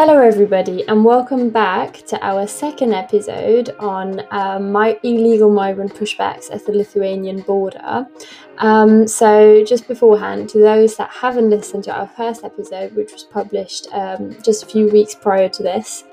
Hello, everybody, and welcome back to our second episode on um, my illegal migrant pushbacks at the Lithuanian border. Um, so, just beforehand, to those that haven't listened to our first episode, which was published um, just a few weeks prior to this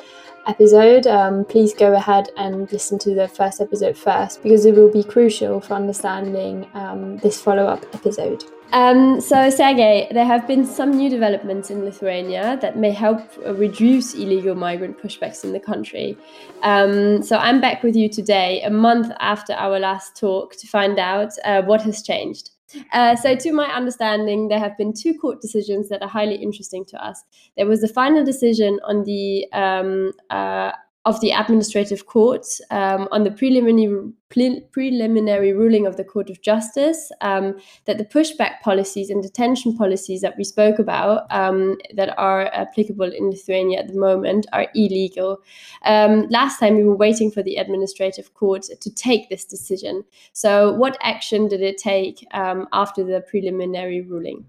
episode, um, please go ahead and listen to the first episode first because it will be crucial for understanding um, this follow up episode. Um, so, Sergey, there have been some new developments in Lithuania that may help reduce illegal migrant pushbacks in the country. Um, so, I'm back with you today, a month after our last talk, to find out uh, what has changed. Uh, so, to my understanding, there have been two court decisions that are highly interesting to us. There was the final decision on the um, uh, of the administrative court um, on the preliminary pre- preliminary ruling of the Court of Justice um, that the pushback policies and detention policies that we spoke about um, that are applicable in Lithuania at the moment are illegal. Um, last time we were waiting for the administrative court to take this decision. So, what action did it take um, after the preliminary ruling?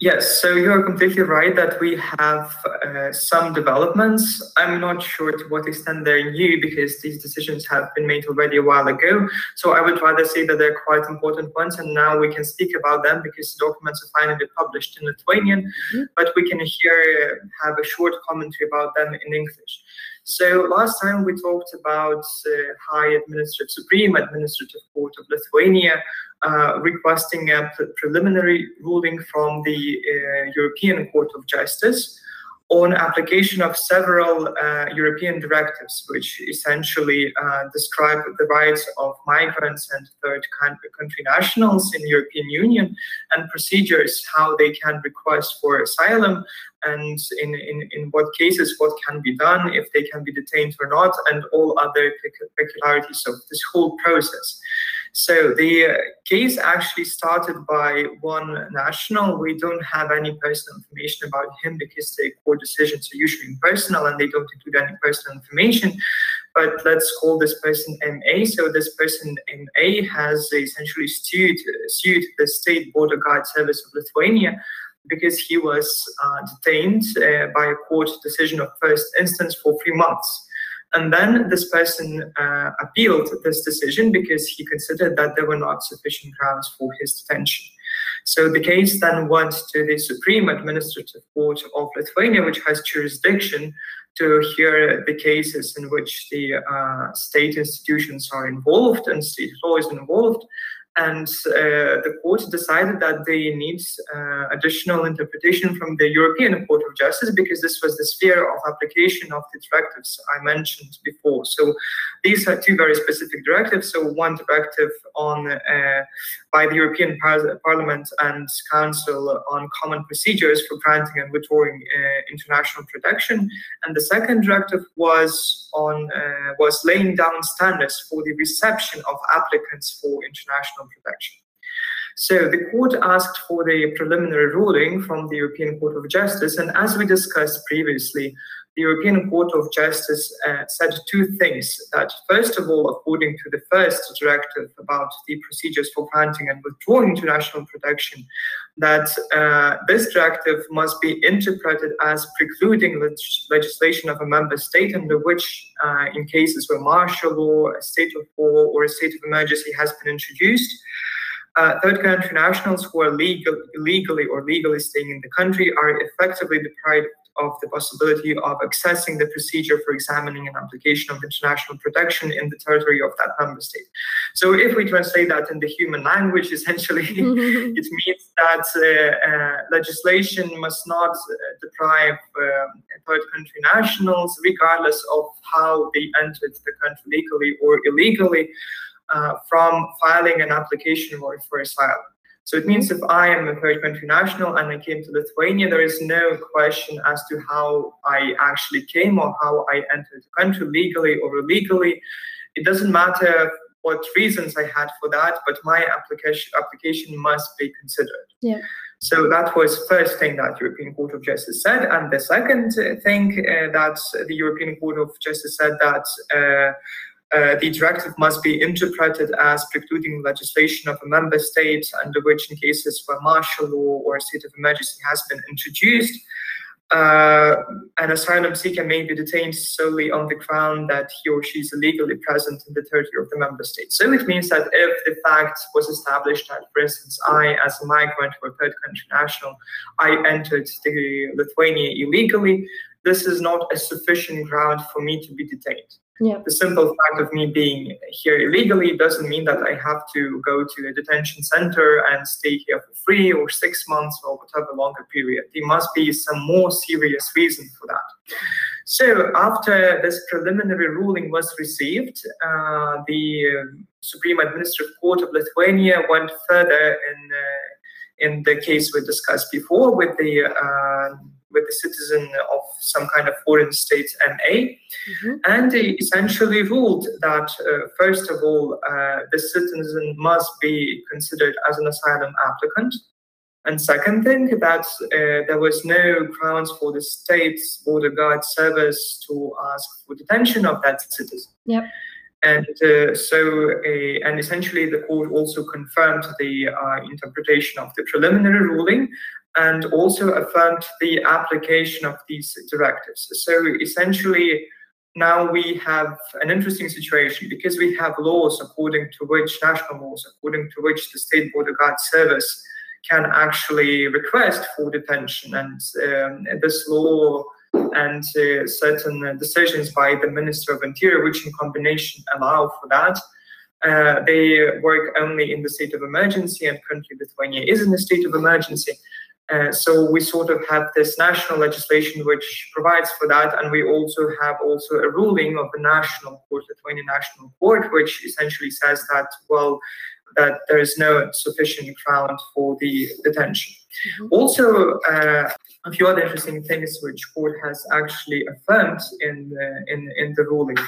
Yes, so you're completely right that we have uh, some developments. I'm not sure to what extent they're new because these decisions have been made already a while ago. So I would rather say that they're quite important ones, and now we can speak about them because the documents are finally published in Lithuanian, mm-hmm. but we can here have a short commentary about them in English. So last time we talked about uh, High Administrative Supreme Administrative Court of Lithuania uh, requesting a pre preliminary ruling from the uh, European Court of Justice on application of several uh, European directives, which essentially uh, describe the rights of migrants and third country nationals in European Union and procedures, how they can request for asylum and in, in, in what cases what can be done, if they can be detained or not, and all other peculiarities of this whole process. So the uh, case actually started by one national. We don't have any personal information about him because the court decisions are usually impersonal and they don't include any personal information. But let's call this person MA. So this person MA has essentially sued, sued the State Border Guard Service of Lithuania because he was uh, detained uh, by a court decision of first instance for three months. And then this person uh, appealed this decision because he considered that there were not sufficient grounds for his detention. So the case then went to the Supreme Administrative Court of Lithuania, which has jurisdiction to hear the cases in which the uh, state institutions are involved and state law is involved and uh, the court decided that they need uh, additional interpretation from the European Court of Justice because this was the sphere of application of the directives I mentioned before. So these are two very specific directives. So one directive on uh, by the European Par- Parliament and Council on common procedures for granting and withdrawing uh, international protection, and the second directive was on uh, was laying down standards for the reception of applicants for international protection. So the court asked for the preliminary ruling from the European Court of Justice, and as we discussed previously, the European Court of Justice uh, said two things. That first of all, according to the first directive about the procedures for granting and withdrawing international protection, that uh, this directive must be interpreted as precluding leg legislation of a member state under which, uh, in cases where martial law, a state of war, or a state of emergency has been introduced, uh, third country nationals who are legal, illegally or legally staying in the country are effectively deprived of the possibility of accessing the procedure for examining an application of international protection in the territory of that member state. So, if we translate that in the human language, essentially it means that uh, uh, legislation must not uh, deprive um, third country nationals, regardless of how they entered the country legally or illegally, uh, from filing an application for, asylum. So it means if I am a third country national and I came to Lithuania, there is no question as to how I actually came or how I entered the country legally or illegally. It doesn't matter what reasons I had for that, but my application application must be considered. Yeah. So that was first thing that European Court of Justice said, and the second thing uh, that the European Court of Justice said that. Uh, uh, the directive must be interpreted as precluding legislation of a member state under which, in cases where martial law or a state of emergency has been introduced, uh, an asylum seeker may be detained solely on the ground that he or she is illegally present in the territory of the member state. So it means that if the fact was established that, for instance, I, as a migrant or third country national, I entered the Lithuania illegally, this is not a sufficient ground for me to be detained. Yeah. The simple fact of me being here illegally doesn't mean that I have to go to a detention center and stay here for three or six months or whatever longer period. There must be some more serious reason for that. So after this preliminary ruling was received, uh, the um, Supreme Administrative Court of Lithuania went further in uh, in the case we discussed before with the uh, with the citizen of some kind of foreign state MA. Mm-hmm. And they essentially ruled that, uh, first of all, uh, the citizen must be considered as an asylum applicant. And second thing, that uh, there was no grounds for the state's border guard service to ask for detention of that citizen. Yep. And uh, so, and essentially, the court also confirmed the uh, interpretation of the preliminary ruling and also affirmed the application of these directives. So essentially, now we have an interesting situation because we have laws according to which national laws according to which the state border guard service can actually request for detention and um, this law and uh, certain decisions by the minister of interior which in combination allow for that uh, they work only in the state of emergency and currently lithuania is in a state of emergency uh, so we sort of have this national legislation which provides for that, and we also have also a ruling of the national court, the Lithuanian National Court, which essentially says that well, that there is no sufficient ground for the detention. Mm-hmm. Also, uh, a few other interesting things which court has actually affirmed in the, in in the ruling,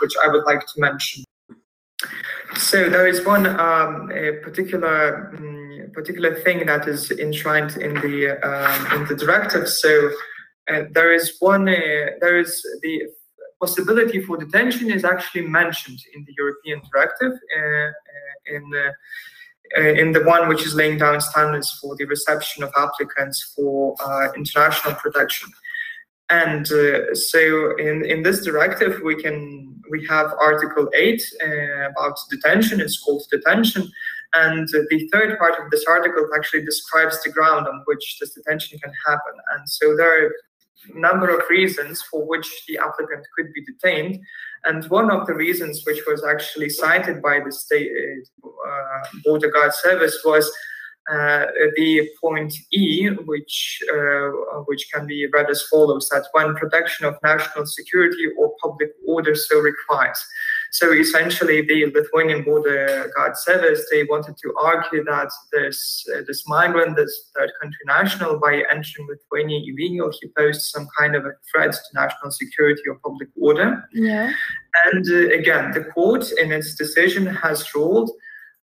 which I would like to mention. So there is one um, particular. Um, particular thing that is enshrined in the um, in the directive. So uh, there is one. Uh, there is the possibility for detention is actually mentioned in the European directive uh, uh in. Uh, in the one which is laying down standards for the reception of applicants for international protection. And so in, in this directive, we can we have Article 8 uh, about detention. It's called detention. And the third part of this article actually describes the ground on which this detention can happen. And so there are a number of reasons for which the applicant could be detained. And one of the reasons which was actually cited by the state uh, border guard service was uh, the point E, which uh, which can be read as follows: that when protection of national security or public order so requires. So essentially, the Lithuanian border guard service they wanted to argue that this uh, this migrant, this third country national, by entering Lithuania illegal, he posed some kind of a threat to national security or public order. Yeah. And uh, again, the court in its decision has ruled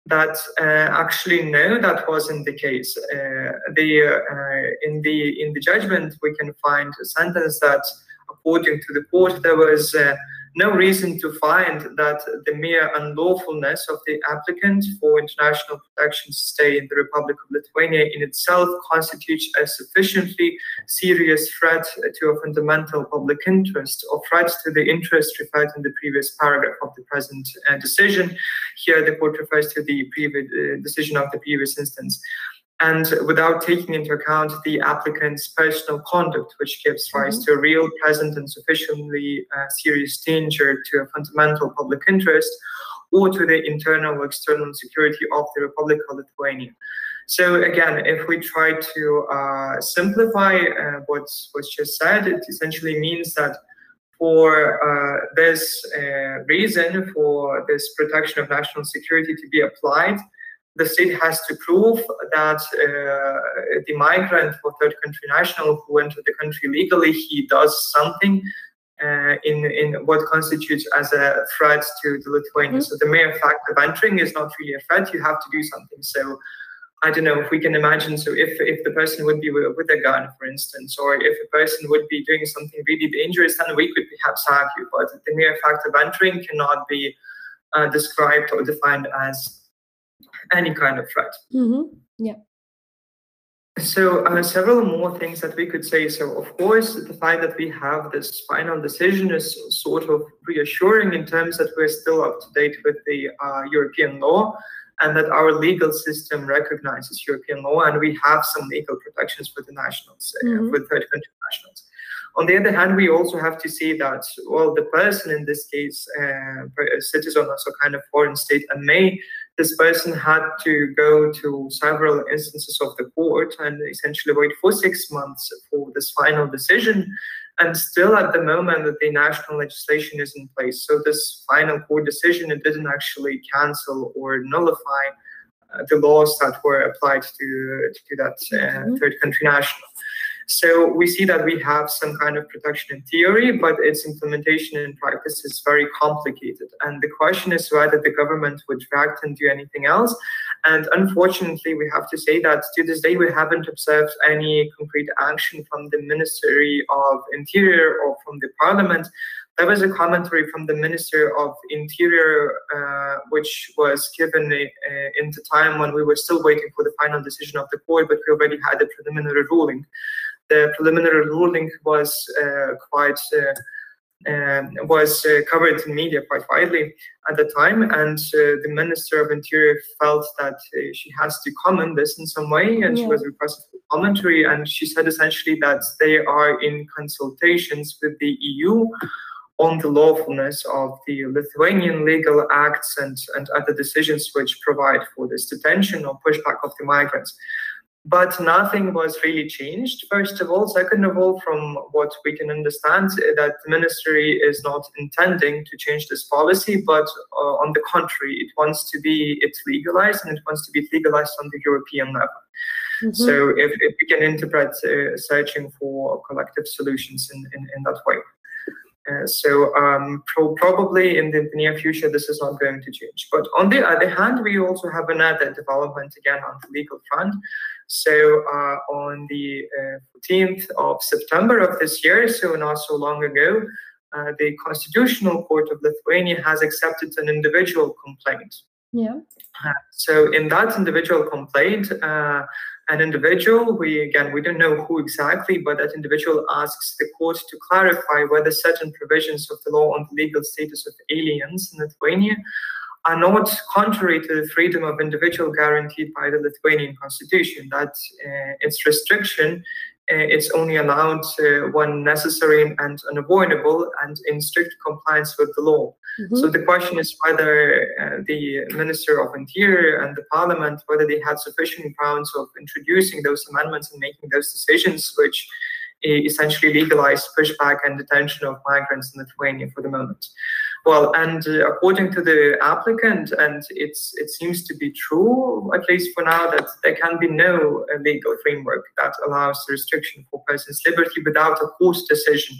that uh, actually no, that wasn't the case. Uh, the uh, in the in the judgment we can find a sentence that, according to the court, there was uh, no reason to find that the mere unlawfulness of the applicant for international protection to stay in the Republic of Lithuania in itself constitutes a sufficiently serious threat to a fundamental public interest or threat to the interest referred in the previous paragraph of the present uh, decision. Here, the court refers to the previous uh, decision of the previous instance and without taking into account the applicant's personal conduct, which gives rise mm-hmm. to a real, present, and sufficiently uh, serious danger to a fundamental public interest or to the internal or external security of the Republic of Lithuania. So again, if we try to uh, simplify uh, what's, what's just said, it essentially means that for uh, this uh, reason, for this protection of national security to be applied, the state has to prove that uh, the migrant or third country national who entered the country legally, he does something uh, in in what constitutes as a threat to the Lithuania. Mm-hmm. So the mere fact of entering is not really a threat. You have to do something. So I don't know if we can imagine. So if if the person would be with, with a gun, for instance, or if a person would be doing something really dangerous, then we could perhaps argue. But the mere fact of entering cannot be uh, described or defined as any kind of threat. Mm-hmm. Yeah. So uh, several more things that we could say. So of course, the fact that we have this final decision is sort of reassuring in terms that we're still up to date with the uh, European law and that our legal system recognizes European law and we have some legal protections for the nationals, uh, mm-hmm. for third country nationals. On the other hand, we also have to see that, well, the person in this case, uh, a citizen of a kind of foreign state, and may this person had to go to several instances of the court and essentially wait for six months for this final decision. And still, at the moment, that the national legislation is in place. So this final court decision it didn't actually cancel or nullify uh, the laws that were applied to to that uh, mm-hmm. third country national. So we see that we have some kind of protection in theory, but its implementation in practice is very complicated. And the question is whether the government would react and do anything else. And unfortunately, we have to say that to this day, we haven't observed any concrete action from the Ministry of Interior or from the Parliament. There was a commentary from the Minister of Interior, uh, which was given uh, in the time when we were still waiting for the final decision of the court, but we already had a preliminary ruling the preliminary ruling was uh, quite uh, um, was uh, covered in media quite widely at the time, and uh, the Minister of Interior felt that uh, she has to comment this in some way, and yeah. she was requested for commentary, and she said essentially that they are in consultations with the EU on the lawfulness of the Lithuanian legal acts and, and other decisions which provide for this detention or pushback of the migrants but nothing was really changed first of all second of all from what we can understand that the ministry is not intending to change this policy but uh, on the contrary it wants to be it's legalized and it wants to be legalized on the european level mm-hmm. so if, if we can interpret uh, searching for collective solutions in, in, in that way uh, so um, pro- probably in the near future, this is not going to change. But on the other hand, we also have another development again on the legal front. So uh, on the uh, 14th of September of this year, so not so long ago, uh, the Constitutional Court of Lithuania has accepted an individual complaint. Yeah. Uh, so in that individual complaint, uh, an individual, we again we don't know who exactly, but that individual asks the court to clarify whether certain provisions of the law on the legal status of aliens in Lithuania are not contrary to the freedom of individual guaranteed by the Lithuanian constitution, that uh, its restriction uh, it's only allowed uh, when necessary and unavoidable and in strict compliance with the law. Mm-hmm. So the question is whether uh, the Minister of Interior and the Parliament, whether they had sufficient grounds of introducing those amendments and making those decisions, which essentially legalized pushback and detention of migrants in Lithuania for the moment. Well, and uh, according to the applicant, and it's it seems to be true, at least for now, that there can be no uh, legal framework that allows the restriction for persons' liberty without a court decision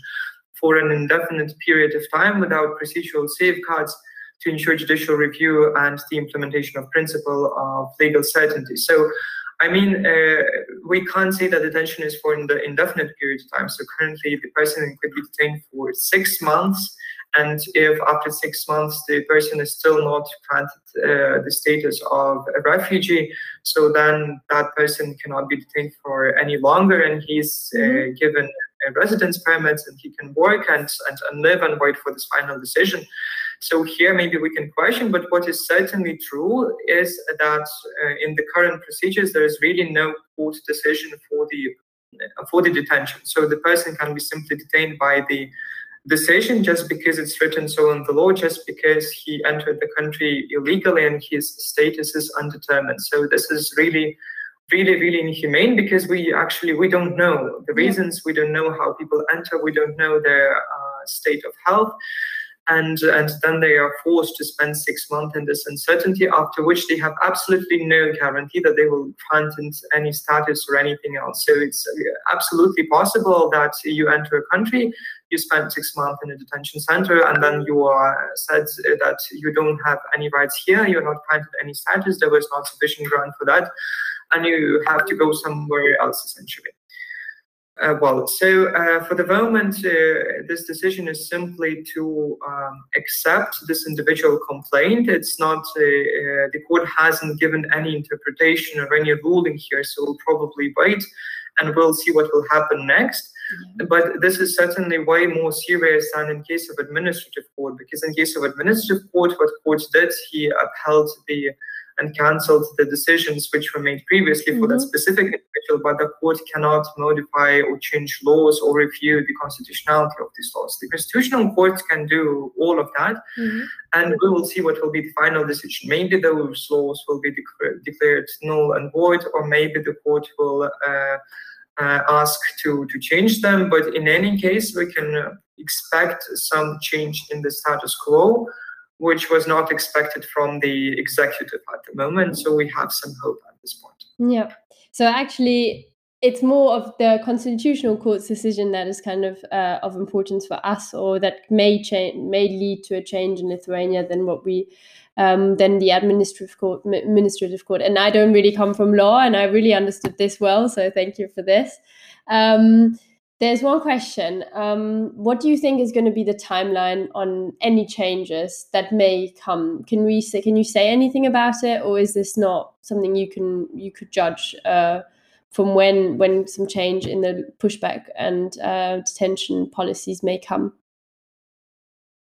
for an indefinite period of time without procedural safeguards to ensure judicial review and the implementation of principle of legal certainty. So I mean, uh, we can't say that detention is for the indefinite period of time. So currently, the person could be detained for six months, and if after six months the person is still not granted uh, the status of a refugee, so then that person cannot be detained for any longer, and he's uh, mm-hmm. given a residence permit, and he can work and, and, and live and wait for this final decision. So here maybe we can question, but what is certainly true is that uh, in the current procedures, there is really no court decision for the for the detention. So the person can be simply detained by the decision just because it's written so in the law, just because he entered the country illegally and his status is undetermined. So this is really really really inhumane because we actually we don't know. The reasons we don't know how people enter. We don't know their uh, state of health and and then they are forced to spend six months in this uncertainty after which they have absolutely no guarantee that they will find any status or anything else. So it's uh, absolutely possible that you enter a country you spend six months in a detention center and then you are said that you don't have any rights here you're not granted any status there was not sufficient ground for that and you have to go somewhere else essentially Uh, well, so uh, for the moment, uh, this decision is simply to um, accept this individual complaint. It's not, uh, uh, the court hasn't given any interpretation or any ruling here, so we'll probably wait and we'll see what will happen next. Mm-hmm. But this is certainly way more serious than in case of administrative court, because in case of administrative court, what court did, he upheld the and cancelled the decisions which were made previously mm-hmm. for that mm-hmm. specific individual, but the court cannot modify or change laws or review the constitutionality of these laws. The constitutional court can do all of that, mm-hmm. and we will see what will be the final decision. Maybe those laws will be de- declared null and void, or maybe the court will uh, uh, ask to, to change them. But in any case, we can expect some change in the status quo which was not expected from the executive at the moment. So we have some hope at this point. Yeah. So actually, it's more of the constitutional court's decision that is kind of uh, of importance for us, or that may change, may lead to a change in Lithuania than what we um, than the administrative court administrative court. And I don't really come from law, and I really understood this well. So thank you for this. Um, there's one question. Um, what do you think is going to be the timeline on any changes that may come? Can we say? Can you say anything about it, or is this not something you can you could judge uh, from when when some change in the pushback and uh, detention policies may come?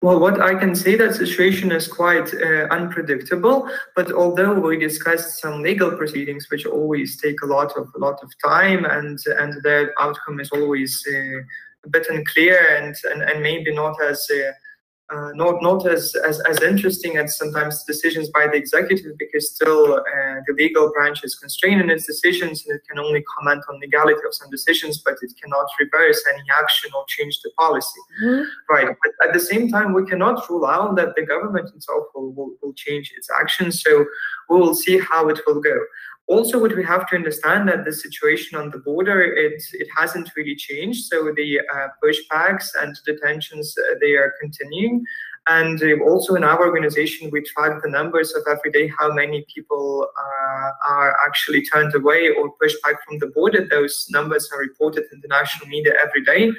Well, what I can say that situation is quite uh, unpredictable. But although we discussed some legal proceedings, which always take a lot of a lot of time, and and their outcome is always uh, a bit unclear and, and and maybe not as uh, uh, not not as, as as interesting as sometimes decisions by the executive because still uh, the legal branch is constrained in its decisions and it can only comment on legality of some decisions but it cannot reverse any action or change the policy mm-hmm. right but at the same time we cannot rule out that the government itself will, will, will change its actions so we will see how it will go also what we have to understand that the situation on the border it it hasn't really changed. So the uh, pushbacks and detentions uh, they are continuing. And uh, also in our organization we track the numbers of every day how many people uh, are actually turned away or pushed back from the border. Those numbers are reported in the national media every day.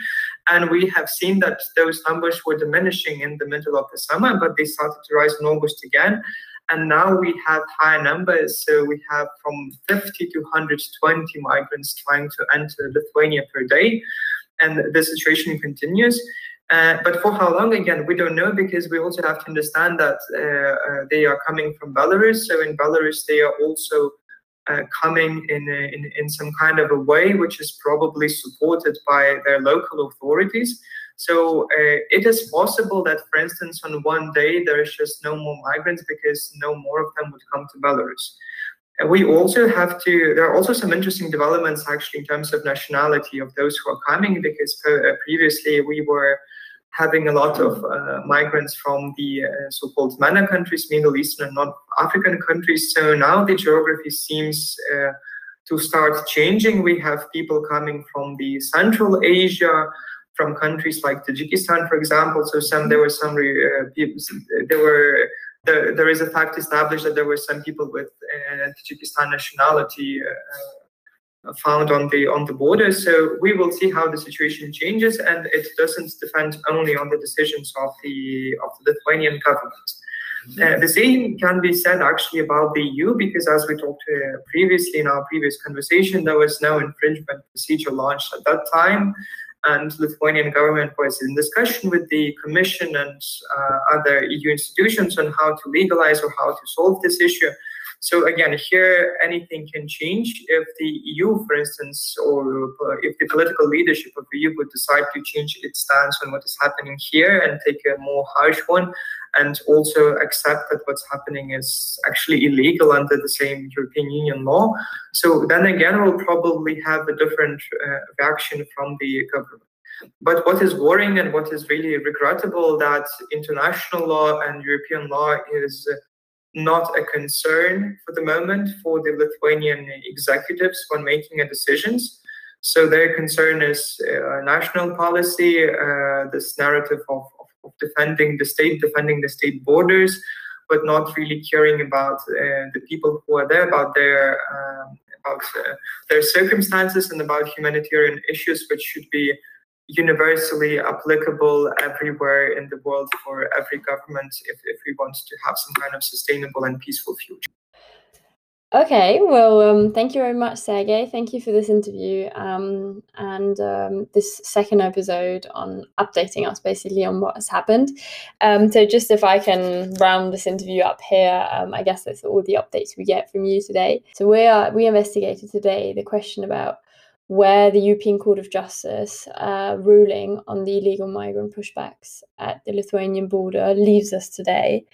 And we have seen that those numbers were diminishing in the middle of the summer but they started to rise in august again and now we have higher numbers. So we have from 50 to 120 migrants trying to enter Lithuania per day. And the situation continues. Uh, but for how long, again, we don't know because we also have to understand that uh, uh, they are coming from Belarus. So in Belarus, they are also uh, coming in, in, in some kind of a way which is probably supported by their local authorities. So uh, it is possible that, for instance, on one day there is just no more migrants because no more of them would come to Belarus. And we also have to, there are also some interesting developments actually in terms of nationality of those who are coming because uh, previously we were having a lot of uh, migrants from the uh, so-called MENA countries, Middle Eastern and North African countries. So now the geography seems uh, to start changing. We have people coming from the Central Asia, from countries like Tajikistan, for example. So some there were some uh, there were there, there is a fact established that there were some people with uh, Tajikistan nationality uh, found on the on the border. So we will see how the situation changes, and it doesn't depend only on the decisions of the of the Lithuanian government. Uh, the same can be said actually about the EU because, as we talked uh, previously in our previous conversation, there was no infringement procedure launched at that time and Lithuanian government was in discussion with the Commission and uh, other EU institutions on how to legalize or how to solve this issue. So again, here anything can change if the EU, for instance, or if the political leadership of the EU would decide to change its stance on what is happening here and take a more harsh one, and also accept that what's happening is actually illegal under the same European Union law. So then again, we'll probably have a different uh, reaction from the government. But what is worrying and what is really regrettable that international law and European law is not a concern for the moment for the Lithuanian executives when making decisions. So their concern is uh, national policy, uh, this narrative of, of, of, defending the state, defending the state borders, but not really caring about uh, the people who are there, about their um, about uh, their circumstances and about humanitarian issues, which should be universally applicable everywhere in the world for every government if, if we want to have some kind of sustainable and peaceful future. Okay, well, um, thank you very much, Sergey. Thank you for this interview um, and um, this second episode on updating us basically on what has happened. Um, so, just if I can round this interview up here, um, I guess that's all the updates we get from you today. So, we are we investigated today the question about where the European Court of Justice uh, ruling on the illegal migrant pushbacks at the Lithuanian border leaves us today.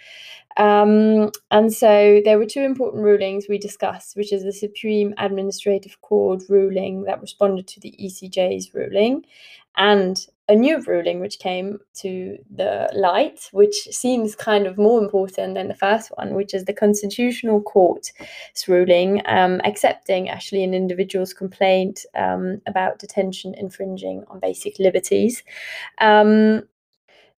Um, and so there were two important rulings we discussed, which is the Supreme Administrative Court ruling that responded to the ECJ's ruling, and a new ruling which came to the light, which seems kind of more important than the first one, which is the Constitutional Court's ruling um, accepting actually an individual's complaint um, about detention infringing on basic liberties. Um,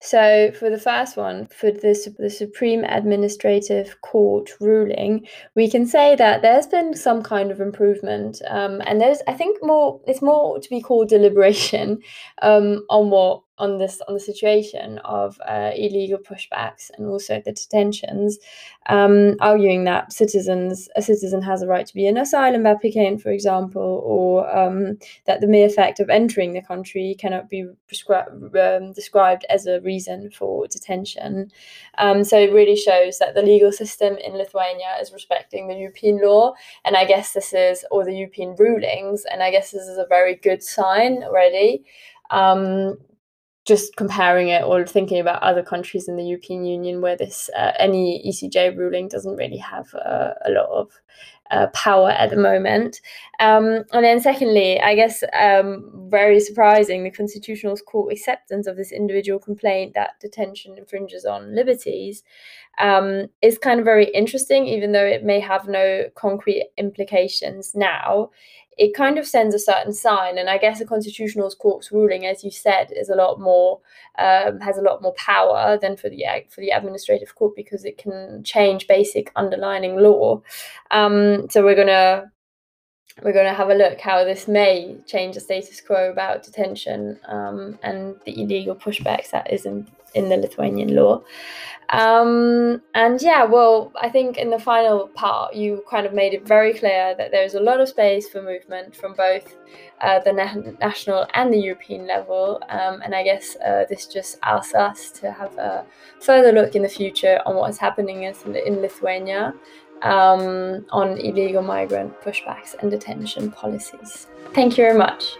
so, for the first one, for the, the Supreme Administrative Court ruling, we can say that there's been some kind of improvement, um, and there's, I think, more. It's more to be called deliberation um, on what on this on the situation of uh, illegal pushbacks and also the detentions, um, arguing that citizens a citizen has a right to be an asylum applicant, for example, or um, that the mere fact of entering the country cannot be prescri- um, described as a reason for detention. Um, so it really shows that the legal system in Lithuania is respecting the European law, and I guess this is or the European rulings, and I guess this is a very good sign already. Just comparing it or thinking about other countries in the European Union where this uh, any ECJ ruling doesn't really have uh, a lot of uh, power at the moment. Um, and then, secondly, I guess um, very surprising the Constitutional Court acceptance of this individual complaint that detention infringes on liberties um, is kind of very interesting, even though it may have no concrete implications now it kind of sends a certain sign. And I guess the Constitutional Court's ruling, as you said, is a lot more um, has a lot more power than for the for the administrative court because it can change basic underlining law. Um, so we're gonna we're going to have a look how this may change the status quo about detention um, and the illegal pushbacks that is in, in the Lithuanian law. Um, and yeah, well, I think in the final part, you kind of made it very clear that there's a lot of space for movement from both uh, the na- national and the European level. Um, and I guess uh, this just asks us to have a further look in the future on what's happening in, in Lithuania um, on illegal migrant pushbacks and detention policies. Thank you very much.